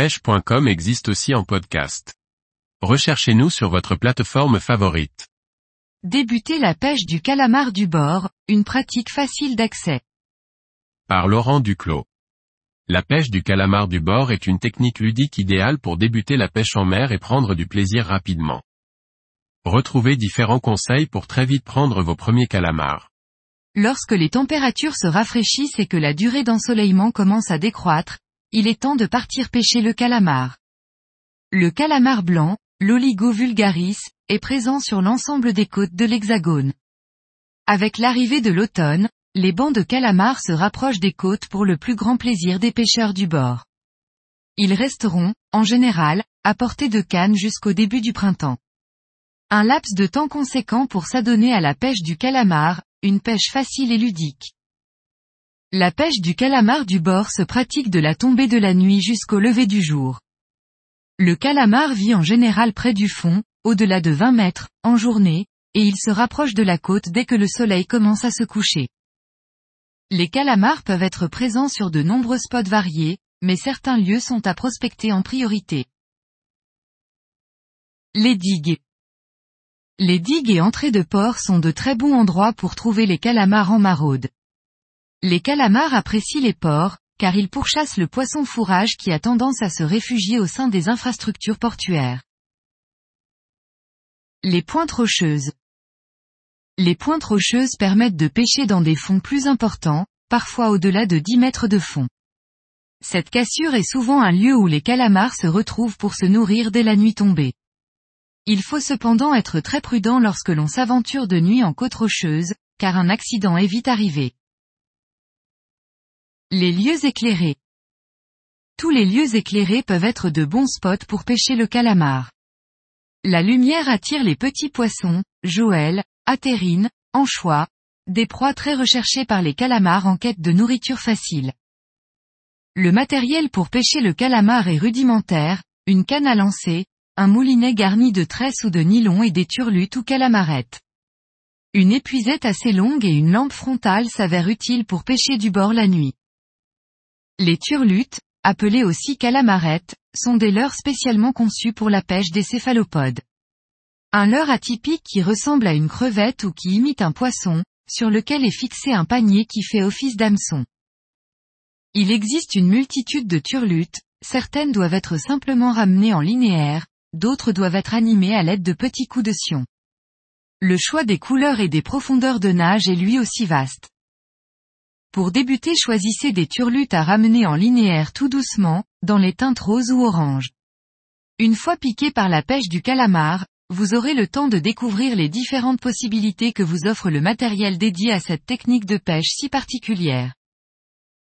pêche.com existe aussi en podcast. Recherchez-nous sur votre plateforme favorite. Débuter la pêche du calamar du bord, une pratique facile d'accès. Par Laurent Duclos. La pêche du calamar du bord est une technique ludique idéale pour débuter la pêche en mer et prendre du plaisir rapidement. Retrouvez différents conseils pour très vite prendre vos premiers calamars. Lorsque les températures se rafraîchissent et que la durée d'ensoleillement commence à décroître, il est temps de partir pêcher le calamar. Le calamar blanc, l'oligo vulgaris, est présent sur l'ensemble des côtes de l'Hexagone. Avec l'arrivée de l'automne, les bancs de calamars se rapprochent des côtes pour le plus grand plaisir des pêcheurs du bord. Ils resteront, en général, à portée de canne jusqu'au début du printemps. Un laps de temps conséquent pour s'adonner à la pêche du calamar, une pêche facile et ludique. La pêche du calamar du bord se pratique de la tombée de la nuit jusqu'au lever du jour. Le calamar vit en général près du fond, au-delà de 20 mètres, en journée, et il se rapproche de la côte dès que le soleil commence à se coucher. Les calamars peuvent être présents sur de nombreux spots variés, mais certains lieux sont à prospecter en priorité. Les digues. Les digues et entrées de port sont de très bons endroits pour trouver les calamars en maraude. Les calamars apprécient les ports, car ils pourchassent le poisson fourrage qui a tendance à se réfugier au sein des infrastructures portuaires. Les pointes rocheuses. Les pointes rocheuses permettent de pêcher dans des fonds plus importants, parfois au-delà de 10 mètres de fond. Cette cassure est souvent un lieu où les calamars se retrouvent pour se nourrir dès la nuit tombée. Il faut cependant être très prudent lorsque l'on s'aventure de nuit en côte rocheuse, car un accident est vite arrivé. Les lieux éclairés. Tous les lieux éclairés peuvent être de bons spots pour pêcher le calamar. La lumière attire les petits poissons, joël, atérines, anchois, des proies très recherchées par les calamars en quête de nourriture facile. Le matériel pour pêcher le calamar est rudimentaire, une canne à lancer, un moulinet garni de tresses ou de nylon et des turlutes ou calamarettes. Une épuisette assez longue et une lampe frontale s'avèrent utiles pour pêcher du bord la nuit. Les turlutes, appelées aussi calamarettes, sont des leurres spécialement conçus pour la pêche des céphalopodes. Un leurre atypique qui ressemble à une crevette ou qui imite un poisson, sur lequel est fixé un panier qui fait office d'hameçon. Il existe une multitude de turlutes, certaines doivent être simplement ramenées en linéaire, d'autres doivent être animées à l'aide de petits coups de sion. Le choix des couleurs et des profondeurs de nage est lui aussi vaste. Pour débuter choisissez des turlutes à ramener en linéaire tout doucement, dans les teintes roses ou orange. Une fois piqué par la pêche du calamar, vous aurez le temps de découvrir les différentes possibilités que vous offre le matériel dédié à cette technique de pêche si particulière.